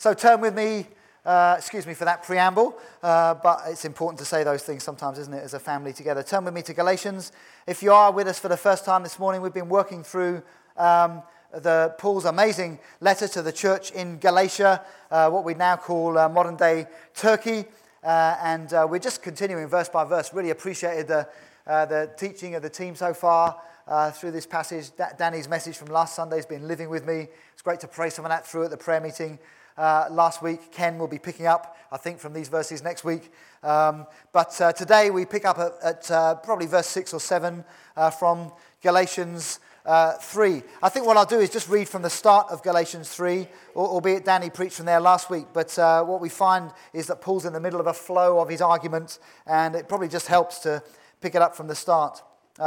So turn with me, uh, excuse me for that preamble, uh, but it's important to say those things sometimes, isn't it, as a family together. Turn with me to Galatians. If you are with us for the first time this morning, we've been working through um, the, Paul's amazing letter to the church in Galatia, uh, what we now call uh, modern day Turkey. Uh, and uh, we're just continuing verse by verse. Really appreciated the, the teaching of the team so far. Uh, through this passage. Danny's message from last Sunday has been living with me. It's great to pray some of that through at the prayer meeting uh, last week. Ken will be picking up, I think, from these verses next week. Um, but uh, today we pick up at, at uh, probably verse 6 or 7 uh, from Galatians uh, 3. I think what I'll do is just read from the start of Galatians 3, albeit Danny preached from there last week. But uh, what we find is that Paul's in the middle of a flow of his argument, and it probably just helps to pick it up from the start.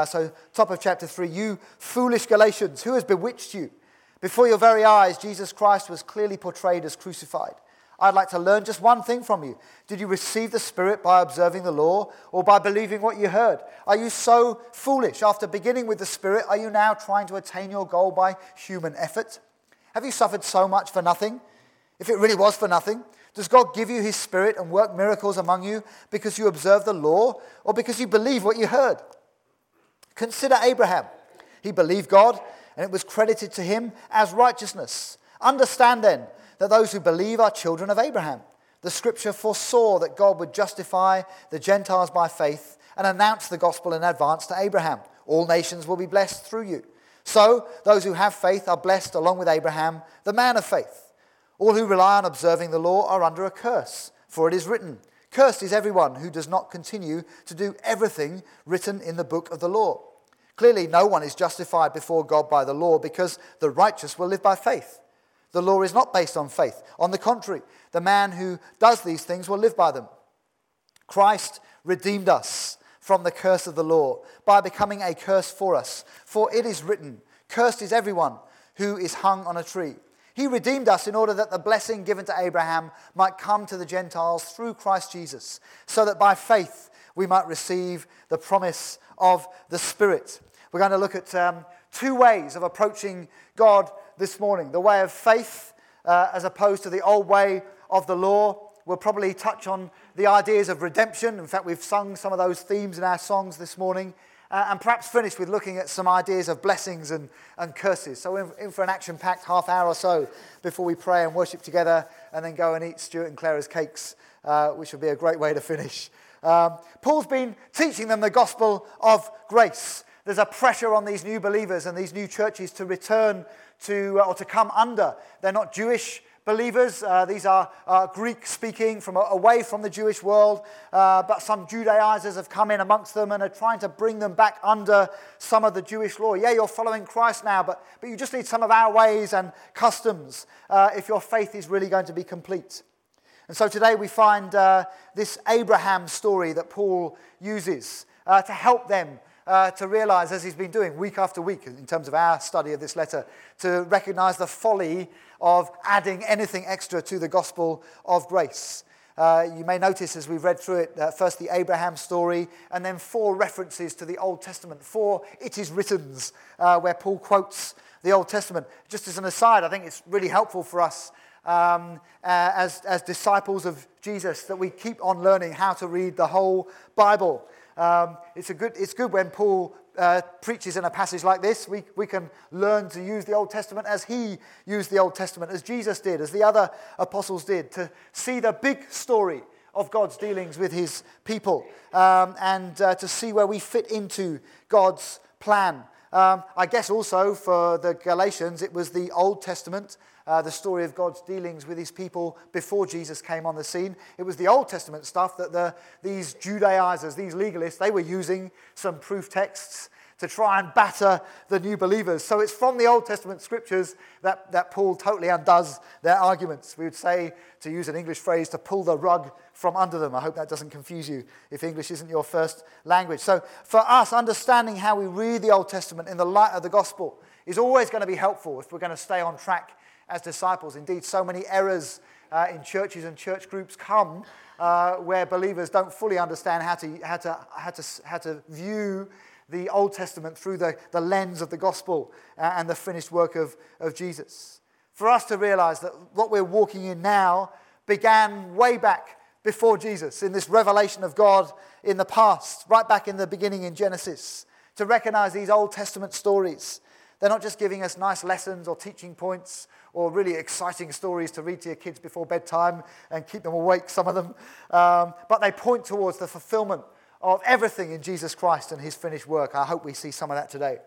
so, top of chapter 3 You foolish Galatians, who has bewitched you? Before your very eyes, Jesus Christ was clearly portrayed as crucified. I'd like to learn just one thing from you. Did you receive the Spirit by observing the law or by believing what you heard? Are you so foolish? After beginning with the Spirit, are you now trying to attain your goal by human effort? Have you suffered so much for nothing? If it really was for nothing, does God give you His Spirit and work miracles among you because you observe the law or because you believe what you heard? Consider Abraham. He believed God and it was credited to him as righteousness. Understand then that those who believe are children of Abraham. The scripture foresaw that God would justify the Gentiles by faith and announce the gospel in advance to Abraham. All nations will be blessed through you. So, those who have faith are blessed along with Abraham, the man of faith. All who rely on observing the law are under a curse, for it is written, Cursed is everyone who does not continue to do everything written in the book of the law. Clearly, no one is justified before God by the law because the righteous will live by faith. The law is not based on faith. On the contrary, the man who does these things will live by them. Christ redeemed us from the curse of the law by becoming a curse for us. For it is written, Cursed is everyone who is hung on a tree. He redeemed us in order that the blessing given to Abraham might come to the Gentiles through Christ Jesus, so that by faith we might receive the promise of the Spirit. We're going to look at um, two ways of approaching God this morning the way of faith uh, as opposed to the old way of the law. We'll probably touch on the ideas of redemption. In fact, we've sung some of those themes in our songs this morning. Uh, and perhaps finish with looking at some ideas of blessings and, and curses. So, in, in for an action packed half hour or so before we pray and worship together, and then go and eat Stuart and Clara's cakes, uh, which will be a great way to finish. Um, Paul's been teaching them the gospel of grace. There's a pressure on these new believers and these new churches to return to uh, or to come under. They're not Jewish believers. Uh, these are uh, Greek speaking from away from the Jewish world, uh, but some Judaizers have come in amongst them and are trying to bring them back under some of the Jewish law. Yeah, you're following Christ now, but, but you just need some of our ways and customs uh, if your faith is really going to be complete. And so today we find uh, this Abraham story that Paul uses to help them uh, to realize, as he's been doing week after week in terms of our study of this letter, to recognize the folly of adding anything extra to the gospel of grace. Uh, you may notice as we've read through it, uh, first the Abraham story, and then four references to the Old Testament, four it is writtens, uh, where Paul quotes the Old Testament. Just as an aside, I think it's really helpful for us um, uh, as, as disciples of Jesus that we keep on learning how to read the whole Bible. Um, it's, a good, it's good when Paul uh, preaches in a passage like this. We, we can learn to use the Old Testament as he used the Old Testament, as Jesus did, as the other apostles did, to see the big story of God's dealings with his people um, and uh, to see where we fit into God's plan. Um, I guess also for the Galatians, it was the Old Testament uh, the story of God's dealings with his people before Jesus came on the scene. It was the Old Testament stuff that the, these Judaizers, these legalists, they were using some proof texts to try and batter the new believers. So it's from the Old Testament scriptures that, that Paul totally undoes their arguments. We would say, to use an English phrase, to pull the rug from under them. I hope that doesn't confuse you if English isn't your first language. So for us, understanding how we read the Old Testament in the light of the gospel is always going to be helpful if we're going to stay on track as disciples. Indeed, so many errors uh, in churches and church groups come uh, where believers don't fully understand how to, how to, how to, how to view the Old Testament through the, the lens of the gospel uh, and the finished work of, of Jesus. for us to realize that what we're walking in now began way back before Jesus, in this revelation of God in the past, right back in the beginning in Genesis, to recognize these Old Testament stories. They're not just giving us nice lessons or teaching points or really exciting stories to read to your kids before bedtime and keep them awake, some of them, um, but they point towards the fulfillment of everything in Jesus Christ and his finished work. I hope we see some of that today.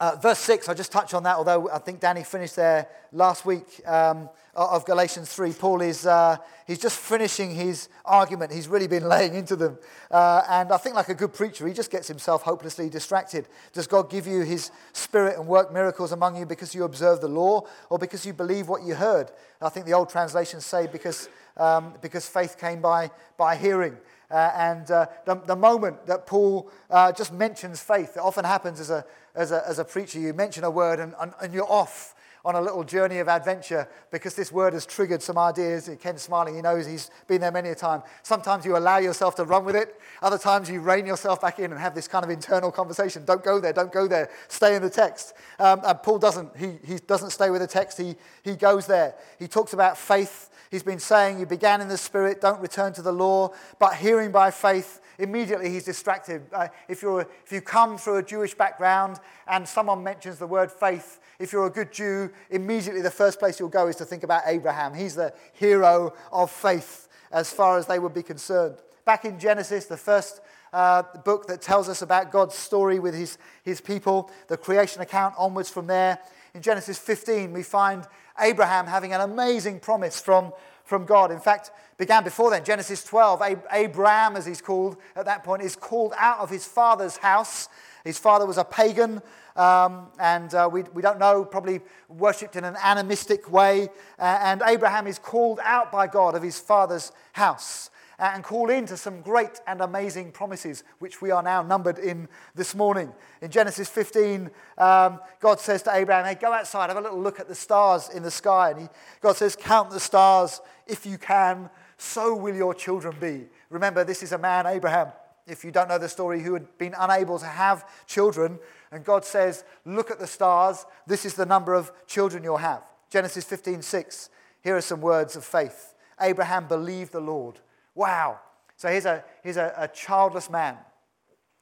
Uh, verse 6, I just touched on that, although I think Danny finished there last week um, of Galatians 3. Paul is uh, he's just finishing his argument. He's really been laying into them. Uh, and I think, like a good preacher, he just gets himself hopelessly distracted. Does God give you his spirit and work miracles among you because you observe the law or because you believe what you heard? I think the old translations say because, um, because faith came by, by hearing. Uh, and uh, the, the, moment that Paul uh, just mentions faith, it often happens as a, as a, as a preacher. You mention a word and, and, and, you're off on a little journey of adventure because this word has triggered some ideas. Ken's smiling, he knows he's been there many a time. Sometimes you allow yourself to run with it, other times you rein yourself back in and have this kind of internal conversation. Don't go there, don't go there, stay in the text. Um, and Paul doesn't, he, he doesn't stay with the text, he, he goes there. He talks about faith He's been saying, You began in the Spirit, don't return to the law, but hearing by faith, immediately he's distracted. Uh, if, you're, if you come through a Jewish background and someone mentions the word faith, if you're a good Jew, immediately the first place you'll go is to think about Abraham. He's the hero of faith as far as they would be concerned. Back in Genesis, the first uh, book that tells us about God's story with his, his people, the creation account onwards from there. In Genesis 15, we find Abraham having an amazing promise from, from God. In fact, began before then. Genesis 12, Ab- Abraham, as he's called at that point, is called out of his father's house. His father was a pagan, um, and uh, we, we don't know, probably worshipped in an animistic way. Uh, and Abraham is called out by God of his father's house and call into some great and amazing promises, which we are now numbered in this morning. In Genesis 15, um, God says to Abraham, Hey, go outside, have a little look at the stars in the sky. And he, God says, Count the stars if you can, so will your children be. Remember, this is a man, Abraham, if you don't know the story, who had been unable to have children. And God says, Look at the stars, this is the number of children you'll have. Genesis 15, 6. Here are some words of faith. Abraham believed the Lord Wow. So here's a, here's a, a childless man,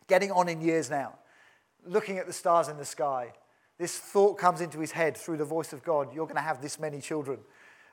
getting on in years now, looking at the stars in the sky. This thought comes into his head through the voice of God you're going to have this many children.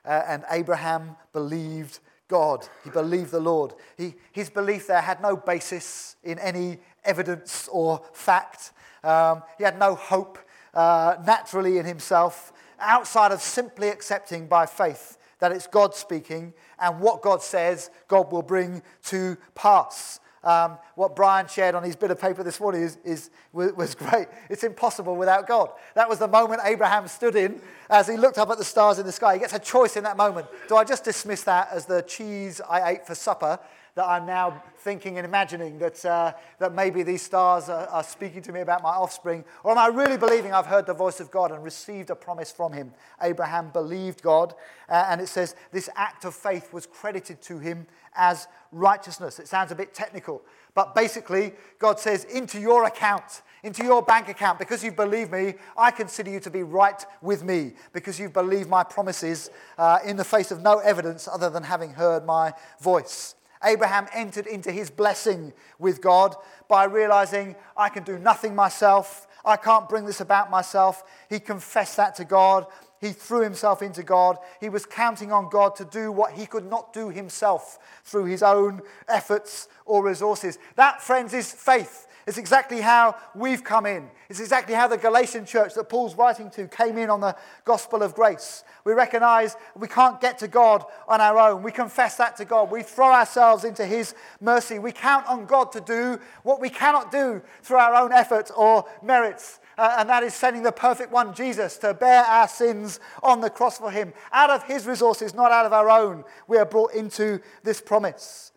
Uh, and Abraham believed God. He believed the Lord. He, his belief there had no basis in any evidence or fact. Um, he had no hope uh, naturally in himself outside of simply accepting by faith that it's God speaking, and what God says, God will bring to pass. Um, what Brian shared on his bit of paper this morning is, is, was great. It's impossible without God. That was the moment Abraham stood in as he looked up at the stars in the sky. He gets a choice in that moment. Do I just dismiss that as the cheese I ate for supper that I'm now thinking and imagining that, uh, that maybe these stars are, are, speaking to me about my offspring? Or am I really believing I've heard the voice of God and received a promise from him? Abraham believed God, uh, and it says this act of faith was credited to him as righteousness. It sounds a bit technical, but basically, God says, into your account, into your bank account, because you believe me, I consider you to be right with me, because you believe my promises uh, in the face of no evidence other than having heard my voice. Abraham entered into his blessing with God by realizing, I can do nothing myself. I can't bring this about myself. He confessed that to God. He threw himself into God. He was counting on God to do what he could not do himself through his own efforts or resources. That, friends, is faith. It's exactly how we've come in. It's exactly how the Galatian church that Paul's writing to came in on the gospel of grace. We recognize we can't get to God on our own. We confess that to God. We throw ourselves into His mercy. We count on God to do what we cannot do through our own effort or merits. Uh, and that is sending the perfect one, Jesus, to bear our sins on the cross for Him. Out of His resources, not out of our own, we are brought into this promise.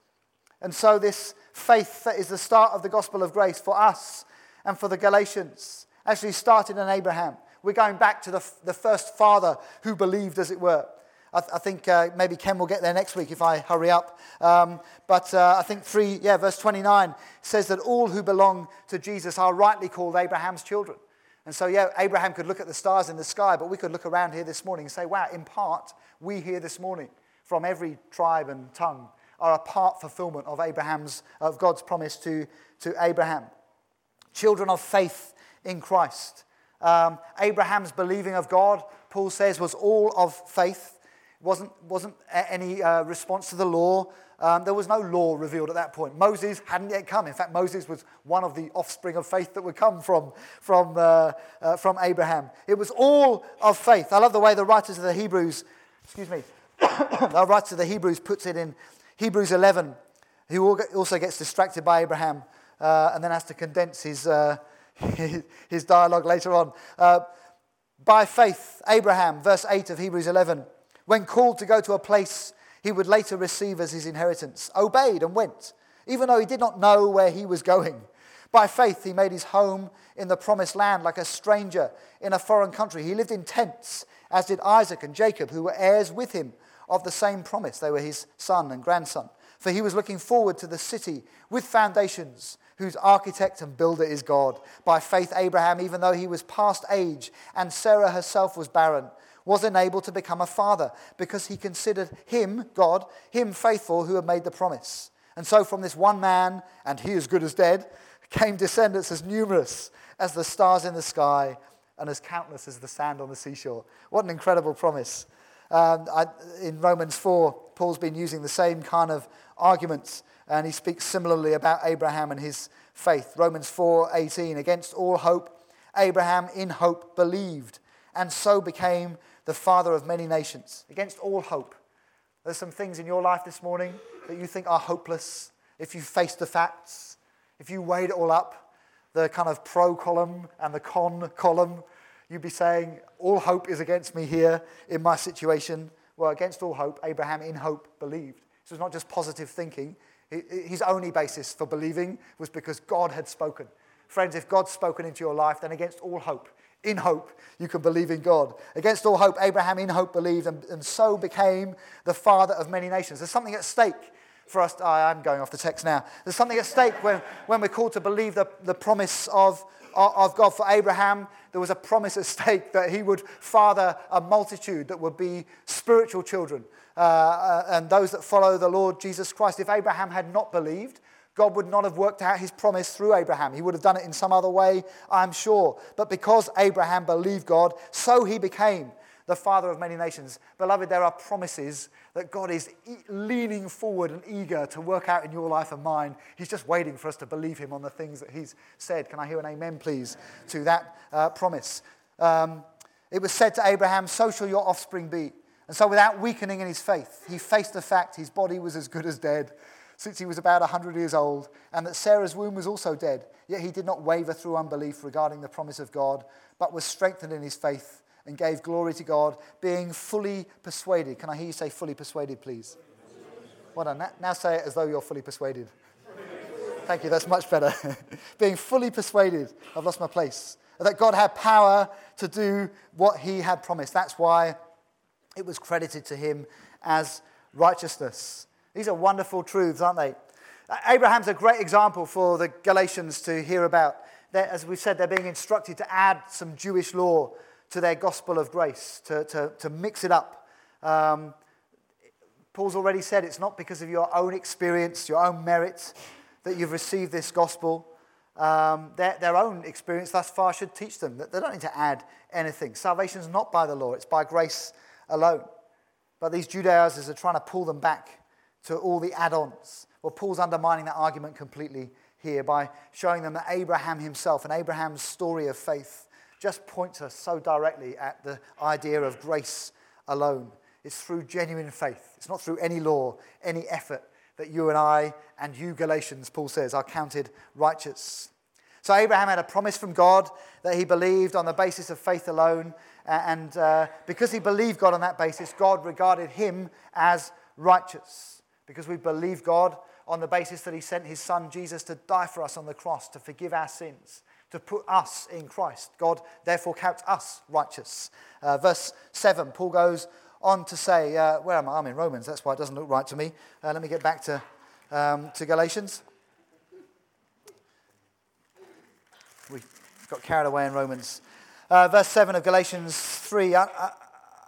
And so, this faith that is the start of the gospel of grace for us and for the Galatians actually started in Abraham. We're going back to the, the first father who believed, as it were. I, th- I think uh, maybe Ken will get there next week if I hurry up. Um, but uh, I think 3, yeah, verse 29 says that all who belong to Jesus are rightly called Abraham's children. And so, yeah, Abraham could look at the stars in the sky, but we could look around here this morning and say, wow, in part, we here this morning from every tribe and tongue are a part fulfillment of Abraham's, of God's promise to, to Abraham. Children of faith in Christ. Um, Abraham's believing of God, Paul says, was all of faith. It wasn't, wasn't any uh, response to the law. Um, there was no law revealed at that point. Moses hadn't yet come. In fact, Moses was one of the offspring of faith that would come from, from, uh, uh, from Abraham. It was all of faith. I love the way the writers of the Hebrews, excuse me, the writer of the Hebrews puts it in Hebrews 11. He also gets distracted by Abraham uh, and then has to condense his, uh, his dialogue later on. Uh, by faith, Abraham, verse 8 of Hebrews 11, when called to go to a place he would later receive as his inheritance, obeyed and went, even though he did not know where he was going. By faith, he made his home in the promised land like a stranger in a foreign country. He lived in tents, as did Isaac and Jacob, who were heirs with him of the same promise. They were his son and grandson. For he was looking forward to the city with foundations, whose architect and builder is God. By faith, Abraham, even though he was past age and Sarah herself was barren, was enabled to become a father because he considered him, God, him faithful who had made the promise. And so, from this one man, and he as good as dead, came descendants as numerous as the stars in the sky and as countless as the sand on the seashore. What an incredible promise. Um, I, in Romans 4, Paul's been using the same kind of arguments, and he speaks similarly about Abraham and his faith. Romans 4:18, against all hope, Abraham in hope believed, and so became the father of many nations. Against all hope. There's some things in your life this morning that you think are hopeless if you face the facts, if you weighed it all up, the kind of pro column and the con column, you'd be saying, All hope is against me here in my situation. Well, against all hope, Abraham in hope believed. So it's not just positive thinking. His only basis for believing was because God had spoken. Friends, if God's spoken into your life, then against all hope, in hope, you can believe in God. Against all hope, Abraham in hope believed and, and so became the father of many nations. There's something at stake for us. To, I'm going off the text now. There's something at stake when, when we're called to believe the, the promise of, of God for Abraham there was a promise at stake that he would father a multitude that would be spiritual children uh, uh, and those that follow the Lord Jesus Christ. If Abraham had not believed, God would not have worked out his promise through Abraham. He would have done it in some other way, I'm sure. But because Abraham believed God, so he became the father of many nations. Beloved, there are promises that God is e- leaning forward and eager to work out in your life and mine. He's just waiting for us to believe Him on the things that He's said. Can I hear an amen, please, to that uh, promise? Um, it was said to Abraham, So shall your offspring be. And so, without weakening in his faith, he faced the fact his body was as good as dead since he was about 100 years old, and that Sarah's womb was also dead. Yet he did not waver through unbelief regarding the promise of God, but was strengthened in his faith and gave glory to God, being fully persuaded. Can I hear you say fully persuaded, please? Well done. Now say it as though you're fully persuaded. Thank you, that's much better. being fully persuaded, I've lost my place, that God had power to do what he had promised. That's why it was credited to him as righteousness. These are wonderful truths, aren't they? Abraham's a great example for the Galatians to hear about. They're, as we've said, they're being instructed to add some Jewish law to their gospel of grace, to, to, to mix it up. Um, Paul's already said it's not because of your own experience, your own merit, that you've received this gospel. Um, their, their own experience thus far should teach them that they don't need to add anything. Salvation is not by the law, it's by grace alone. But these Judaizers are trying to pull them back to all the add ons. Well, Paul's undermining that argument completely here by showing them that Abraham himself and Abraham's story of faith just points us so directly at the idea of grace alone. It's through genuine faith. It's not through any law, any effort that you and I and you, Galatians, Paul says, are counted righteous. So Abraham had a promise from God that he believed on the basis of faith alone. And uh, because he believed God on that basis, God regarded him as righteous. Because we believe God on the basis that he sent his son Jesus to die for us on the cross to forgive our sins to put us in Christ. God therefore counts us righteous. Uh, verse 7, Paul goes on to say, uh, where am I? I'm in Romans, that's why it doesn't look right to me. Uh, let me get back to, um, to Galatians. We got carried away in Romans. Uh, verse 7 of Galatians 3 uh, uh,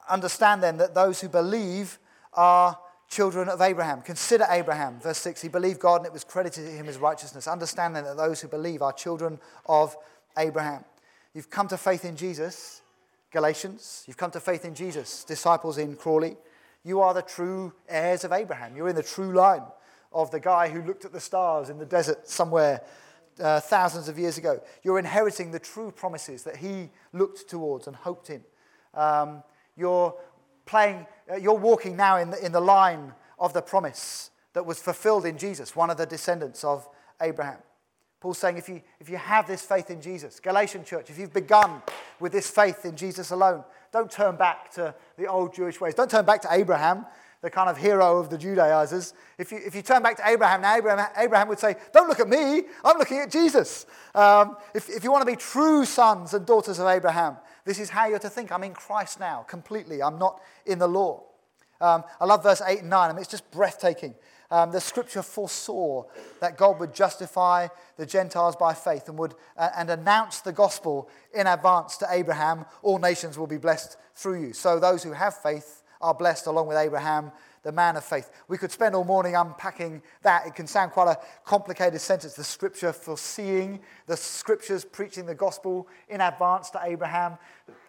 Understand then that those who believe are children of Abraham. Consider Abraham. Verse 6 He believed God and it was credited to him as righteousness. Understand then that those who believe are children of Abraham. You've come to faith in Jesus, Galatians. You've come to faith in Jesus, disciples in Crawley. You are the true heirs of Abraham. You're in the true line of the guy who looked at the stars in the desert somewhere uh, thousands of years ago. You're inheriting the true promises that he looked towards and hoped in. Um, you're playing, uh, you're walking now in the, in the line of the promise that was fulfilled in Jesus, one of the descendants of Abraham. Paul's saying if you, if you have this faith in Jesus, Galatian church, if you've begun with this faith in Jesus alone, don't turn back to the old Jewish ways. Don't turn back to Abraham, the kind of hero of the Judaizers. If you, if you turn back to Abraham, now Abraham, Abraham would say, Don't look at me, I'm looking at Jesus. Um, if, if you want to be true sons and daughters of Abraham, this is how you're to think. I'm in Christ now, completely. I'm not in the law. Um, I love verse 8 and 9. I mean, it's just breathtaking um, the scripture foresaw that God would justify the Gentiles by faith and would uh, and announce the gospel in advance to Abraham. All nations will be blessed through you. So those who have faith are blessed along with Abraham the man of faith. We could spend all morning unpacking that. It can sound quite a complicated sentence. The scripture foreseeing, the scriptures preaching the gospel in advance to Abraham,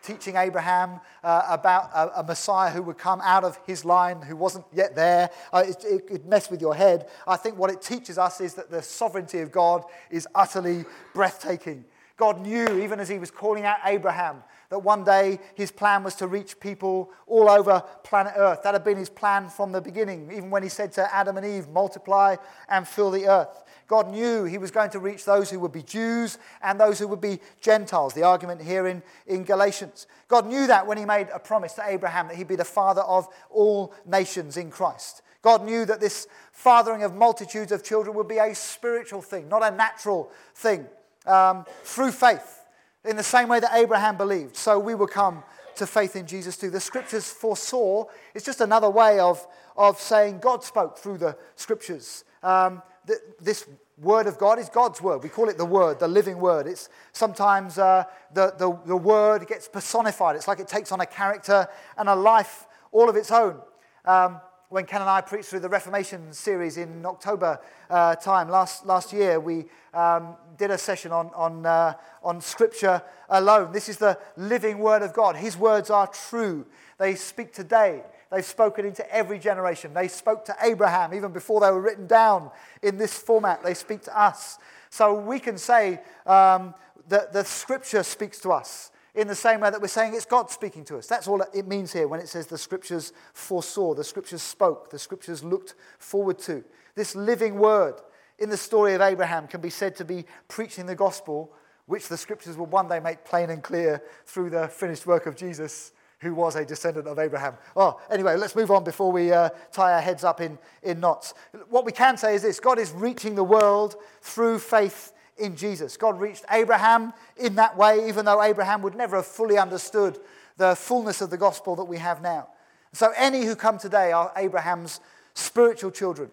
teaching Abraham uh, about a, a, Messiah who would come out of his line who wasn't yet there. Uh, it, it could mess with your head. I think what it teaches us is that the sovereignty of God is utterly breathtaking. God knew, even as he was calling out Abraham, that one day his plan was to reach people all over planet Earth. That had been his plan from the beginning, even when he said to Adam and Eve, multiply and fill the earth. God knew he was going to reach those who would be Jews and those who would be Gentiles, the argument here in, in Galatians. God knew that when he made a promise to Abraham that he'd be the father of all nations in Christ. God knew that this fathering of multitudes of children would be a spiritual thing, not a natural thing, um, through faith in the same way that Abraham believed. So we will come to faith in Jesus too. The scriptures foresaw it's just another way of, of saying God spoke through the scriptures. Um, th- this word of God is God's word. We call it the word, the living word. It's sometimes uh, the, the, the word gets personified. It's like it takes on a character and a life all of its own. Um, when Ken and I preached through the Reformation series in October uh, time last, last year, we um, did a session on, on, uh, on Scripture alone. This is the living Word of God. His words are true. They speak today. They've spoken into every generation. They spoke to Abraham even before they were written down in this format. They speak to us. So we can say um, that the Scripture speaks to us in the same way that we're saying it's God speaking to us. That's all it means here when it says the scriptures foresaw, the scriptures spoke, the scriptures looked forward to. This living word in the story of Abraham can be said to be preaching the gospel, which the scriptures will one day make plain and clear through the finished work of Jesus, who was a descendant of Abraham. Oh, anyway, let's move on before we uh, tie our heads up in, in knots. What we can say is this God is reaching the world through faith in Jesus. God reached Abraham in that way, even though Abraham would never have fully understood the fullness of the gospel that we have now. So, any who come today are Abraham's spiritual children,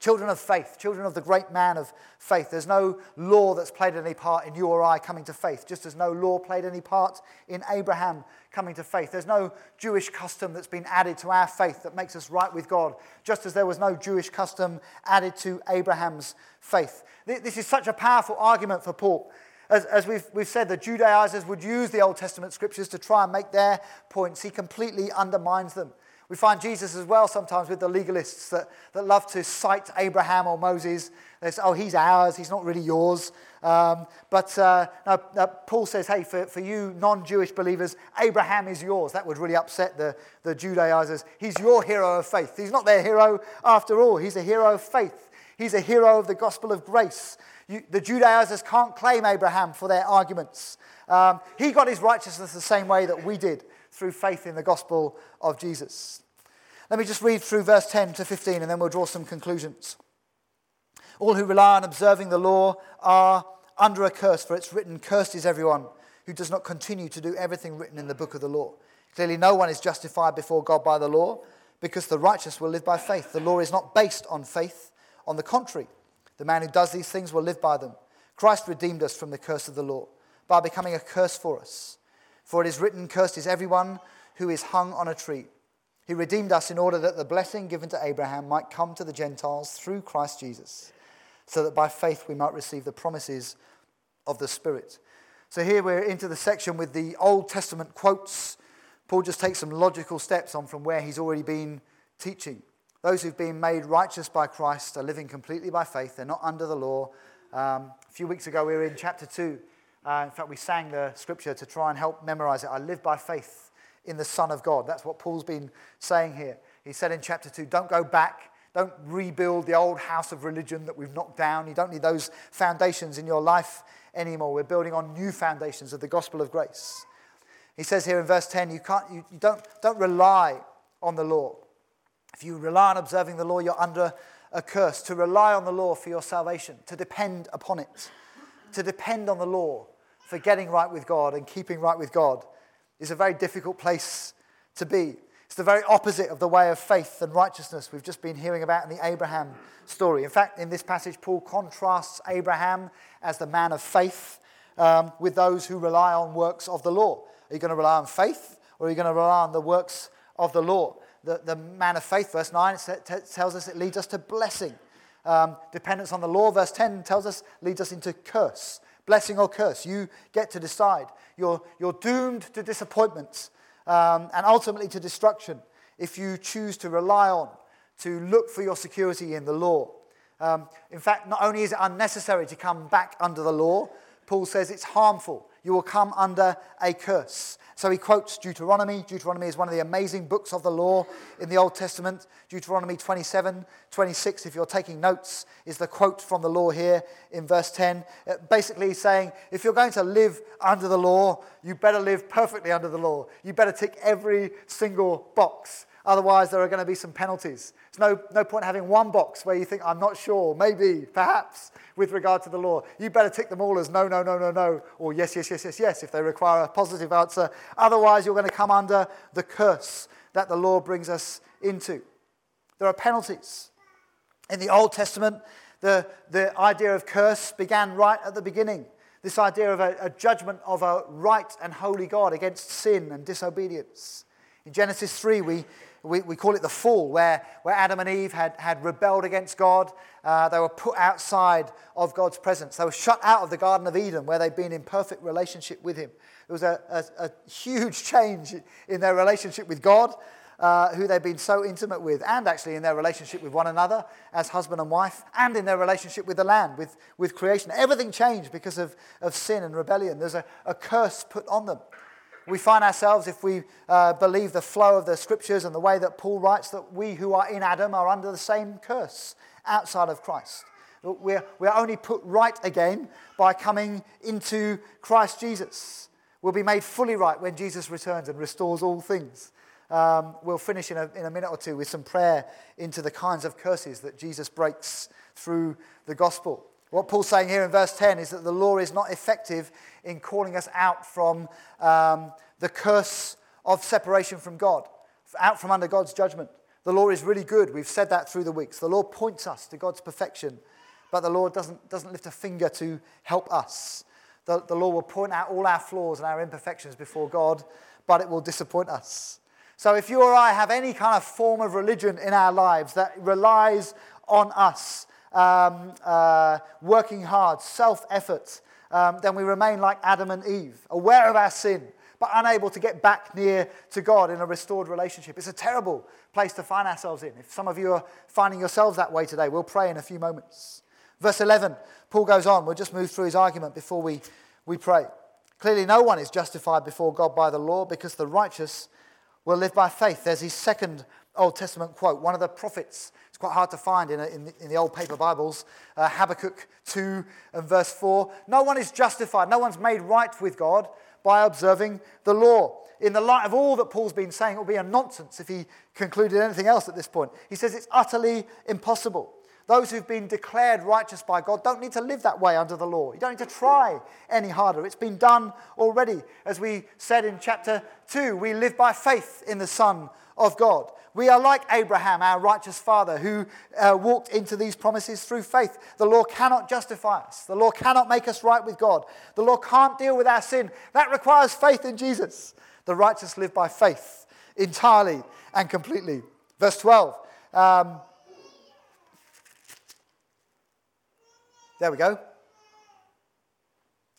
children of faith, children of the great man of faith. There's no law that's played any part in you or I coming to faith, just as no law played any part in Abraham coming to faith. There's no Jewish custom that's been added to our faith that makes us right with God, just as there was no Jewish custom added to Abraham's faith. This is such a powerful argument for Paul. As, as we've, we've said, the Judaizers would use the Old Testament scriptures to try and make their points. He completely undermines them. We find Jesus as well sometimes with the legalists that, that love to cite Abraham or Moses. They say, oh, he's ours, he's not really yours. Um, but uh, no, Paul says, hey, for, for you non Jewish believers, Abraham is yours. That would really upset the, the Judaizers. He's your hero of faith. He's not their hero after all, he's a hero of faith. He's a hero of the gospel of grace. You, the Judaizers can't claim Abraham for their arguments. Um, he got his righteousness the same way that we did through faith in the gospel of Jesus. Let me just read through verse 10 to 15 and then we'll draw some conclusions. All who rely on observing the law are under a curse, for it's written, Cursed is everyone who does not continue to do everything written in the book of the law. Clearly, no one is justified before God by the law because the righteous will live by faith. The law is not based on faith on the contrary, the man who does these things will live by them. Christ redeemed us from the curse of the law by becoming a curse for us. For it is written, Cursed is everyone who is hung on a tree. He redeemed us in order that the blessing given to Abraham might come to the Gentiles through Christ Jesus, so that by faith we might receive the promises of the Spirit. So here we're into the section with the Old Testament quotes. Paul just takes some logical steps on from where he's already been teaching. Those who've been made righteous by Christ are living completely by faith. They're not under the law. Um, a few weeks ago, we were in chapter 2. Uh, in fact, we sang the scripture to try and help memorize it. I live by faith in the Son of God. That's what Paul's been saying here. He said in chapter 2 don't go back, don't rebuild the old house of religion that we've knocked down. You don't need those foundations in your life anymore. We're building on new foundations of the gospel of grace. He says here in verse 10 you, can't, you, you don't, don't rely on the law. If you rely on observing the law, you're under a curse. To rely on the law for your salvation, to depend upon it, to depend on the law for getting right with God and keeping right with God is a very difficult place to be. It's the very opposite of the way of faith and righteousness we've just been hearing about in the Abraham story. In fact, in this passage, Paul contrasts Abraham as the man of faith um, with those who rely on works of the law. Are you going to rely on faith or are you going to rely on the works of the law? The, the man of faith, verse 9, tells us it leads us to blessing. Um, dependence on the law, verse 10 tells us leads us into curse. Blessing or curse, you get to decide. You're, you're doomed to disappointments um, and ultimately to destruction if you choose to rely on, to look for your security in the law. Um, in fact, not only is it unnecessary to come back under the law, Paul says it's harmful. You will come under a curse. So he quotes Deuteronomy. Deuteronomy is one of the amazing books of the law in the Old Testament. Deuteronomy 27, 26, if you're taking notes, is the quote from the law here in verse 10. Uh, basically, saying if you're going to live under the law, you better live perfectly under the law. You better tick every single box. Otherwise, there are going to be some penalties. There's no, no point having one box where you think, I'm not sure, maybe, perhaps, with regard to the law. You better tick them all as no, no, no, no, no, or yes, yes, yes, yes, yes, if they require a positive answer. Otherwise, you're going to come under the curse that the law brings us into. There are penalties. In the Old Testament, the, the idea of curse began right at the beginning. This idea of a, a judgment of a right and holy God against sin and disobedience. In Genesis 3, we, we, we call it the fall, where, where Adam and Eve had, had rebelled against God. Uh, they were put outside of God's presence. They were shut out of the Garden of Eden, where they'd been in perfect relationship with Him. It was a, a, a huge change in their relationship with God, uh, who they'd been so intimate with, and actually in their relationship with one another as husband and wife, and in their relationship with the land, with, with creation. Everything changed because of, of sin and rebellion. There's a, a curse put on them we find ourselves, if we uh, believe the flow of the scriptures and the way that Paul writes, that we who are in Adam are under the same curse outside of Christ. We're, we're only put right again by coming into Christ Jesus. We'll be made fully right when Jesus returns and restores all things. Um, we'll finish in a, in a minute or two with some prayer into the kinds of curses that Jesus breaks through the gospel. What Paul's saying here in verse 10 is that the law is not effective in calling us out from um, the curse of separation from God, out from under God's judgment. The law is really good. We've said that through the weeks. The law points us to God's perfection, but the law doesn't, doesn't lift a finger to help us. The, the law will point out all our flaws and our imperfections before God, but it will disappoint us. So if you or I have any kind of form of religion in our lives that relies on us, um, uh, working hard, self effort, um, then we remain like Adam and Eve, aware of our sin, but unable to get back near to God in a restored relationship. It's a terrible place to find ourselves in. If some of you are finding yourselves that way today, we'll pray in a few moments. Verse 11, Paul goes on. We'll just move through his argument before we, we pray. Clearly, no one is justified before God by the law because the righteous will live by faith. There's his second Old Testament quote. One of the prophets quite hard to find in, a, in, the, in the, old paper Bibles. Uh, Habakkuk 2 and verse 4. No one is justified, no one's made right with God by observing the law. In the light of all that Paul's been saying, it would be a nonsense if he concluded anything else at this point. He says it's utterly impossible. Those who've been declared righteous by God don't need to live that way under the law. You don't need to try any harder. It's been done already. As we said in chapter 2, we live by faith in the Son of God. We are like Abraham, our righteous father, who uh, walked into these promises through faith. The law cannot justify us, the law cannot make us right with God, the law can't deal with our sin. That requires faith in Jesus. The righteous live by faith entirely and completely. Verse 12. Um, there we go.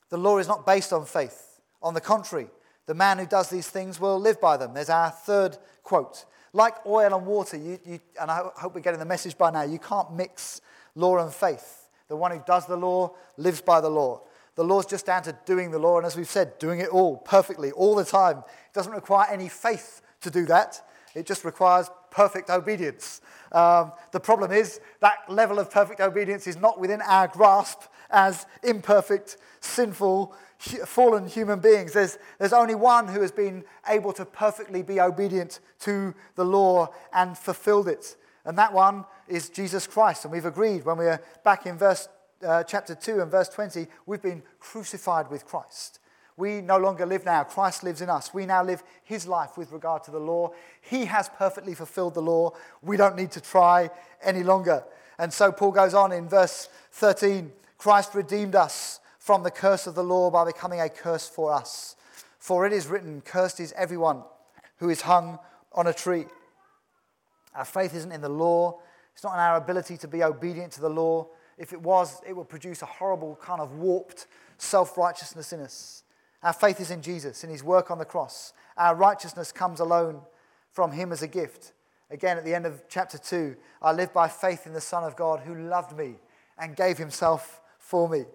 The law is not based on faith. On the contrary, the man who does these things will live by them. There's our third quote. Like oil and water, you, you, and I hope we're getting the message by now, you can't mix law and faith. The one who does the law lives by the law. The law's just down to doing the law, and as we've said, doing it all perfectly, all the time. It doesn't require any faith to do that, it just requires perfect obedience. Um, the problem is that level of perfect obedience is not within our grasp as imperfect, sinful, fallen human beings. There's, there's only one who has been able to perfectly be obedient to the law and fulfilled it. And that one is Jesus Christ. And we've agreed when we are back in verse uh, chapter 2 and verse 20, we've been crucified with Christ. We no longer live now. Christ lives in us. We now live his life with regard to the law. He has perfectly fulfilled the law. We don't need to try any longer. And so Paul goes on in verse 13 Christ redeemed us from the curse of the law by becoming a curse for us. For it is written, Cursed is everyone who is hung on a tree. Our faith isn't in the law, it's not in our ability to be obedient to the law. If it was, it would produce a horrible kind of warped self righteousness in us. Our faith is in Jesus, in his work on the cross. Our righteousness comes alone from him as a gift. Again, at the end of chapter 2, I live by faith in the Son of God who loved me and gave himself for me.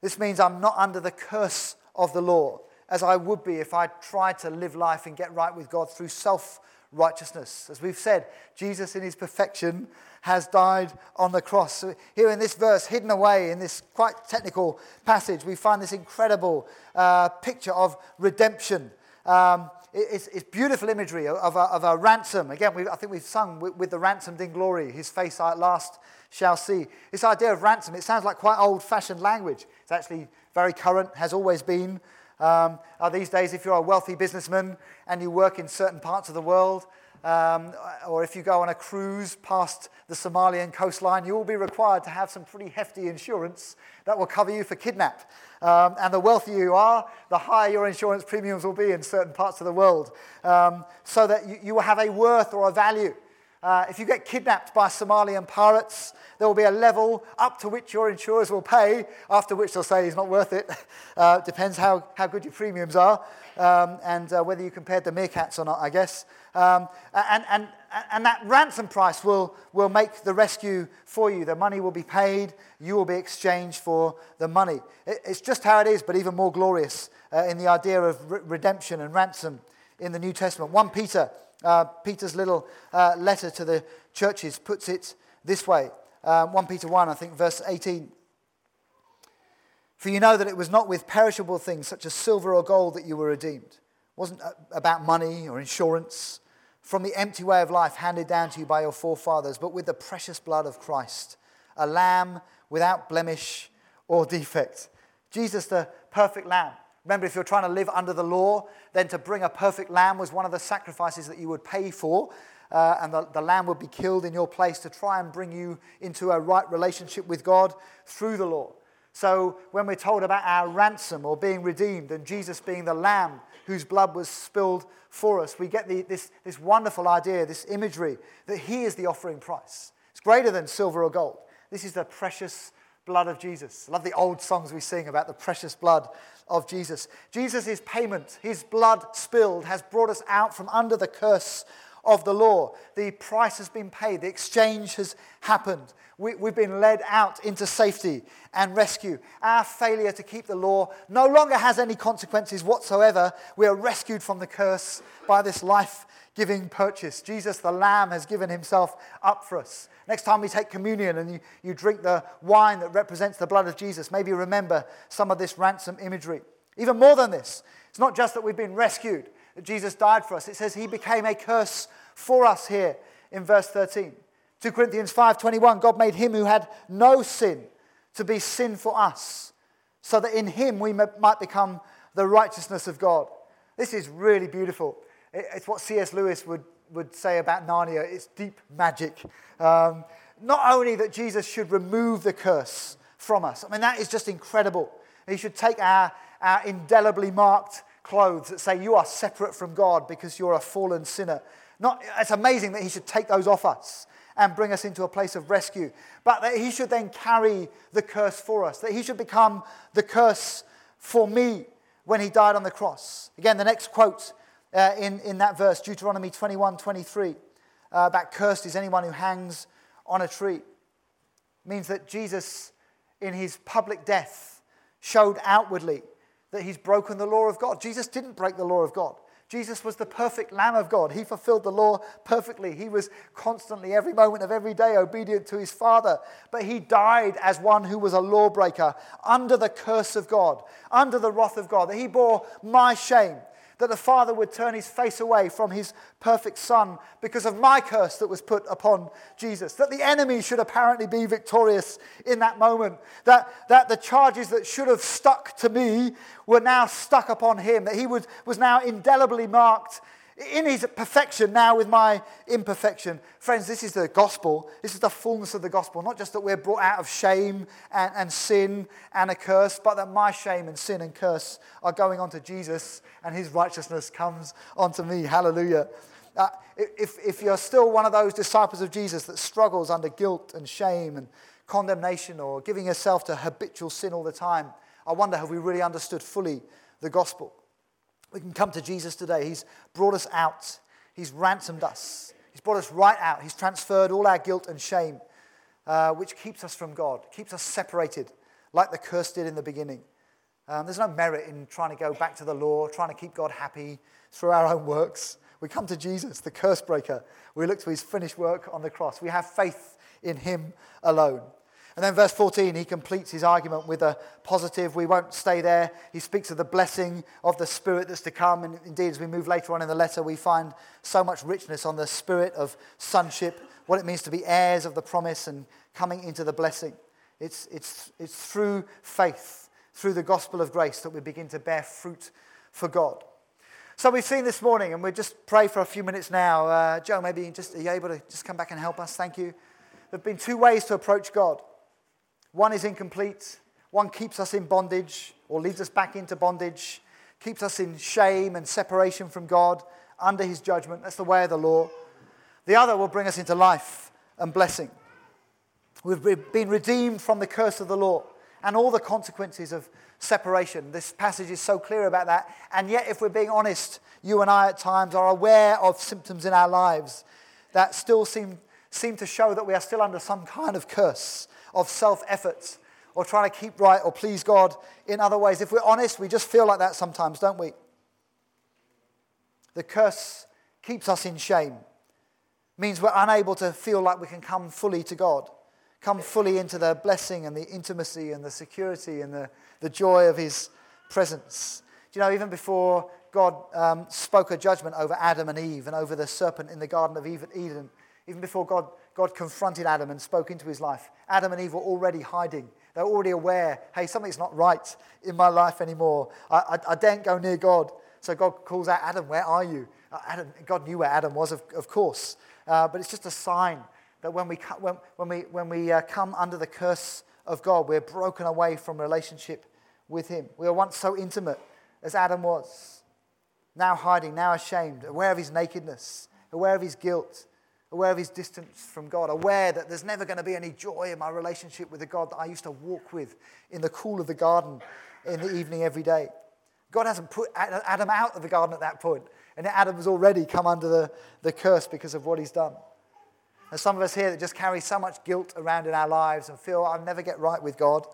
This means I'm not under the curse of the law, as I would be if I tried to live life and get right with God through self righteousness. As we've said, Jesus in his perfection has died on the cross. So here in this verse, hidden away in this quite technical passage, we find this incredible uh, picture of redemption. Um, it's, it's, beautiful imagery of a, of a ransom. Again, I think we've sung with, with, the ransomed in glory, his face I at last shall see. This idea of ransom, it sounds like quite old fashioned language. It's actually very current, has always been. Um, uh, these days, if you're a wealthy businessman and you work in certain parts of the world, um, or if you go on a cruise past the Somalian coastline, you will be required to have some pretty hefty insurance that will cover you for kidnap. Um, and the wealthier you are, the higher your insurance premiums will be in certain parts of the world, um, so that you, you will have a worth or a value. Uh, if you get kidnapped by Somalian pirates, there will be a level up to which your insurers will pay, after which they'll say it's not worth it. Uh, depends how, how good your premiums are um, and uh, whether you compared the meerkats or not, I guess. Um, and, and, and that ransom price will, will make the rescue for you. The money will be paid, you will be exchanged for the money. It, it's just how it is, but even more glorious uh, in the idea of re- redemption and ransom in the New Testament. 1 Peter uh, Peter's little uh, letter to the churches puts it this way um, 1 Peter 1, I think, verse 18. For you know that it was not with perishable things such as silver or gold that you were redeemed. It wasn't uh, about money or insurance from the empty way of life handed down to you by your forefathers, but with the precious blood of Christ, a lamb without blemish or defect. Jesus, the perfect lamb, Remember, if you're trying to live under the law, then to bring a perfect lamb was one of the sacrifices that you would pay for. Uh, and the, the lamb would be killed in your place to try and bring you into a right relationship with God through the law. So, when we're told about our ransom or being redeemed and Jesus being the lamb whose blood was spilled for us, we get the, this, this wonderful idea, this imagery that he is the offering price. It's greater than silver or gold. This is the precious blood of Jesus. I love the old songs we sing about the precious blood of Jesus. Jesus' payment, his blood spilled, has brought us out from under the curse of the law. The price has been paid, the exchange has happened. We, have been led out into safety and rescue. Our failure to keep the law no longer has any consequences whatsoever. We are rescued from the curse by this life giving purchase. Jesus, the Lamb, has given himself up for us. Next time we take communion and you, you drink the wine that represents the blood of Jesus, maybe remember some of this ransom imagery. Even more than this, it's not just that we've been rescued, that Jesus died for us. It says he became a curse for us here in verse 13. 2 Corinthians 5:21 God made him who had no sin to be sin for us so that in him we might become the righteousness of God. This is really beautiful. It's what C.S. Lewis would would say about Narnia, it's deep magic. Um, not only that Jesus should remove the curse from us, I mean, that is just incredible. He should take our, our indelibly marked clothes that say, You are separate from God because you're a fallen sinner. Not, it's amazing that He should take those off us and bring us into a place of rescue, but that He should then carry the curse for us, that He should become the curse for me when He died on the cross. Again, the next quote uh, in, in that verse, Deuteronomy 21 23, uh, that cursed is anyone who hangs on a tree. means that Jesus, in his public death, showed outwardly that he's broken the law of God. Jesus didn't break the law of God. Jesus was the perfect Lamb of God. He fulfilled the law perfectly. He was constantly, every moment of every day, obedient to his Father. But he died as one who was a lawbreaker, under the curse of God, under the wrath of God. That he bore my shame that the Father would turn his face away from his perfect Son because of my curse that was put upon Jesus. That the enemy should apparently be victorious in that moment. That, that the charges that should have stuck to me were now stuck upon him. That he was, was now indelibly marked in his perfection now with my imperfection. Friends, this is the gospel. This is the fullness of the gospel. Not just that we're brought out of shame and, and sin and a curse, but that my shame and sin and curse are going on to Jesus and his righteousness comes onto me. Hallelujah. Uh, if, if you're still one of those disciples of Jesus that struggles under guilt and shame and condemnation or giving yourself to habitual sin all the time, I wonder have we really understood fully the gospel? We can come to Jesus today. He's brought us out, He's ransomed us, He's brought us right out. He's transferred all our guilt and shame, uh, which keeps us from God, keeps us separated, like the curse did in the beginning. Um, there's no merit in trying to go back to the law, trying to keep God happy through our own works. We come to Jesus, the curse breaker. We look to his finished work on the cross. We have faith in him alone. And then, verse 14, he completes his argument with a positive. We won't stay there. He speaks of the blessing of the Spirit that's to come. And indeed, as we move later on in the letter, we find so much richness on the spirit of sonship, what it means to be heirs of the promise and coming into the blessing. It's, it's, it's through faith, through the gospel of grace, that we begin to bear fruit for God. So we've seen this morning, and we'll just pray for a few minutes now. Uh, Joe, maybe just, are you able to just come back and help us? Thank you. There have been two ways to approach God. One is incomplete, one keeps us in bondage or leads us back into bondage, keeps us in shame and separation from God under his judgment. That's the way of the law. The other will bring us into life and blessing. We've been redeemed from the curse of the law and all the consequences of separation. This passage is so clear about that. And yet, if we're being honest, you and I at times are aware of symptoms in our lives that still seem, seem to show that we are still under some kind of curse of self effort or trying to keep right or please God in other ways. If we're honest, we just feel like that sometimes, don't we? The curse keeps us in shame, means we're unable to feel like we can come fully to God, come fully into the blessing and the intimacy and the security and the, the joy of His presence. Do you know, even before God um, spoke a judgment over Adam and Eve and over the serpent in the Garden of Eden, even before God God confronted Adam and spoke into his life. Adam and Eve were already hiding. They're already aware, hey, something's not right in my life anymore. I, I, I daren't go near God. So God calls out, Adam, where are you? Uh, Adam, God knew where Adam was, of, of course. Uh, but it's just a sign that when we, when, when we, when we uh, come under the curse of God, we're broken away from relationship with Him. We were once so intimate as Adam was, now hiding, now ashamed, aware of his nakedness, aware of his guilt, aware of his distance from God, aware that there's never going to be any joy in my relationship with the God that I used to walk with in the cool of the garden in the evening every day. God hasn't put Adam out of the garden at that point, and Adam has already come under the, the curse because of what he's done. There's some of us here that just carry so much guilt around in our lives and feel I'll never get right with God.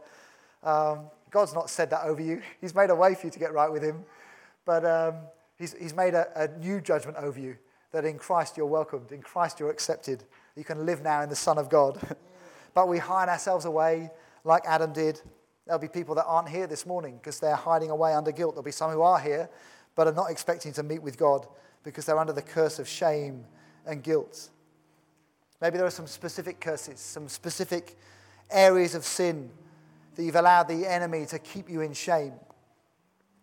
Um, God's not said that over you. He's made a way for you to get right with Him, but um, he's, he's made a, a new judgment over you that in Christ you're welcomed, in Christ you're accepted. You can live now in the Son of God. but we hide ourselves away like Adam did. There'll be people that aren't here this morning because they're hiding away under guilt. There'll be some who are here but are not expecting to meet with God because they're under the curse of shame and guilt. Maybe there are some specific curses, some specific areas of sin that you've allowed the enemy to keep you in shame,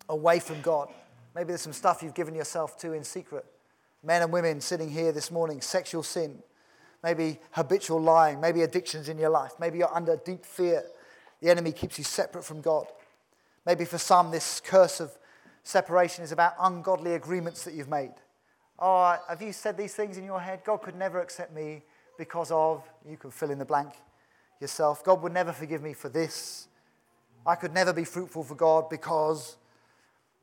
away from God. Maybe there's some stuff you've given yourself to in secret Men and women sitting here this morning, sexual sin, maybe habitual lying, maybe addictions in your life, maybe you're under deep fear. The enemy keeps you separate from God. Maybe for some, this curse of separation is about ungodly agreements that you've made. Oh, have you said these things in your head? God could never accept me because of, you can fill in the blank yourself. God would never forgive me for this. I could never be fruitful for God because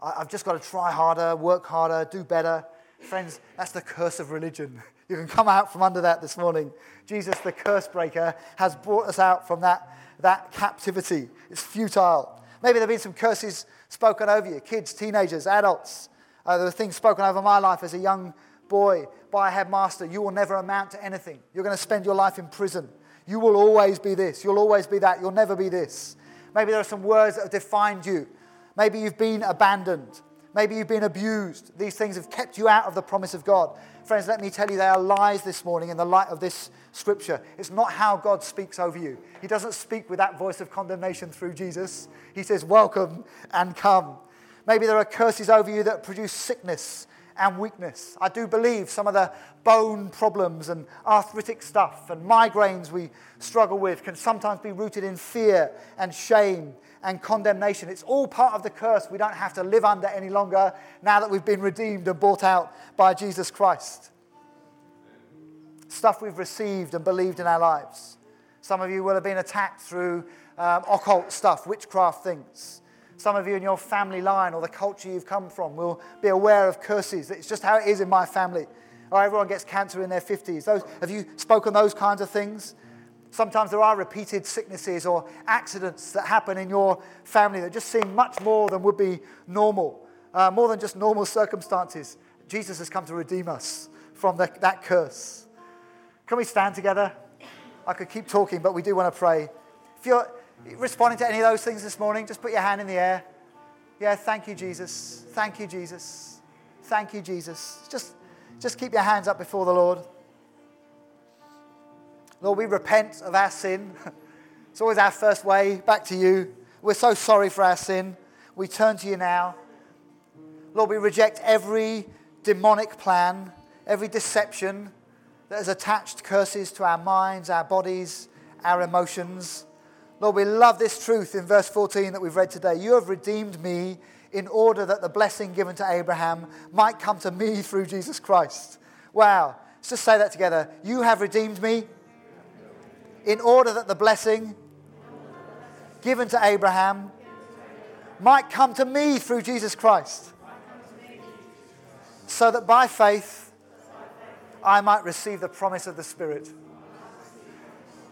I've just got to try harder, work harder, do better. Friends, that's the curse of religion. You can come out from under that this morning. Jesus, the curse breaker, has brought us out from that, that captivity. It's futile. Maybe there have been some curses spoken over you kids, teenagers, adults. Uh, there were things spoken over my life as a young boy by a headmaster. You will never amount to anything. You're going to spend your life in prison. You will always be this. You'll always be that. You'll never be this. Maybe there are some words that have defined you. Maybe you've been abandoned. Maybe you've been abused. These things have kept you out of the promise of God. Friends, let me tell you, they are lies this morning in the light of this scripture. It's not how God speaks over you. He doesn't speak with that voice of condemnation through Jesus. He says, Welcome and come. Maybe there are curses over you that produce sickness and weakness. I do believe some of the bone problems and arthritic stuff and migraines we struggle with can sometimes be rooted in fear and shame and condemnation. It's all part of the curse we don't have to live under any longer now that we've been redeemed and bought out by Jesus Christ. Stuff we've received and believed in our lives. Some of you will have been attacked through um, occult stuff, witchcraft things. Some of you in your family line or the culture you've come from will be aware of curses. It's just how it is in my family. Or everyone gets cancer in their 50s. Those, have you spoken those kinds of things? Sometimes there are repeated sicknesses or accidents that happen in your family that just seem much more than would be normal, uh, more than just normal circumstances. Jesus has come to redeem us from the, that curse. Can we stand together? I could keep talking, but we do want to pray. If you're, responding to any of those things this morning, just put your hand in the air. Yeah, thank you, Jesus. Thank you, Jesus. Thank you, Jesus. Just, just keep your hands up before the Lord. Lord, we repent of our sin. It's always our first way back to you. We're so sorry for our sin. We turn to you now. Lord, we reject every demonic plan, every deception that has attached curses to our minds, our bodies, our emotions. Lord, we love this truth in verse 14 that we've read today. You have redeemed me in order that the blessing given to Abraham might come to me through Jesus Christ. Wow. Let's just say that together. You have redeemed me in order that the blessing given to Abraham might come to me through Jesus Christ. So that by faith I might receive the promise of the Spirit.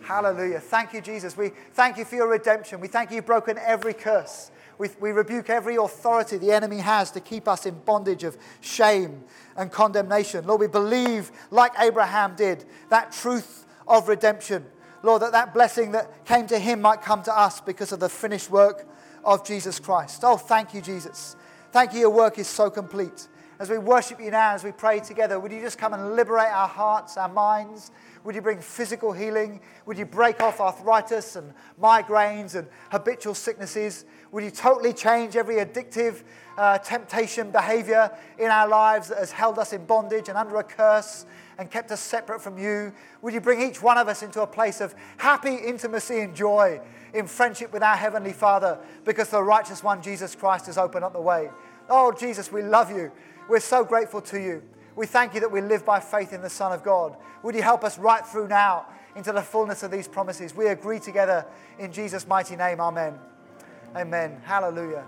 Hallelujah. Thank you, Jesus. We thank you for your redemption. We thank you you've broken every curse. We, we rebuke every authority the enemy has to keep us in bondage of shame and condemnation. Lord, we believe, like Abraham did, that truth of redemption. Lord, that that blessing that came to him might come to us because of the finished work of Jesus Christ. Oh, thank you, Jesus. Thank you, your work is so complete. As we worship you now, as we pray together, would you just come and liberate our hearts, our minds? Would you bring physical healing? Would you break off arthritis and migraines and habitual sicknesses? Would you totally change every addictive uh, temptation behavior in our lives that has held us in bondage and under a curse and kept us separate from you? Would you bring each one of us into a place of happy intimacy and joy in friendship with our Heavenly Father because the righteous one, Jesus Christ, has opened up the way? Oh, Jesus, we love you. We're so grateful to you. We thank you that we live by faith in the Son of God. Would you help us right through now into the fullness of these promises? We agree together in Jesus' mighty name. Amen. Amen. Hallelujah.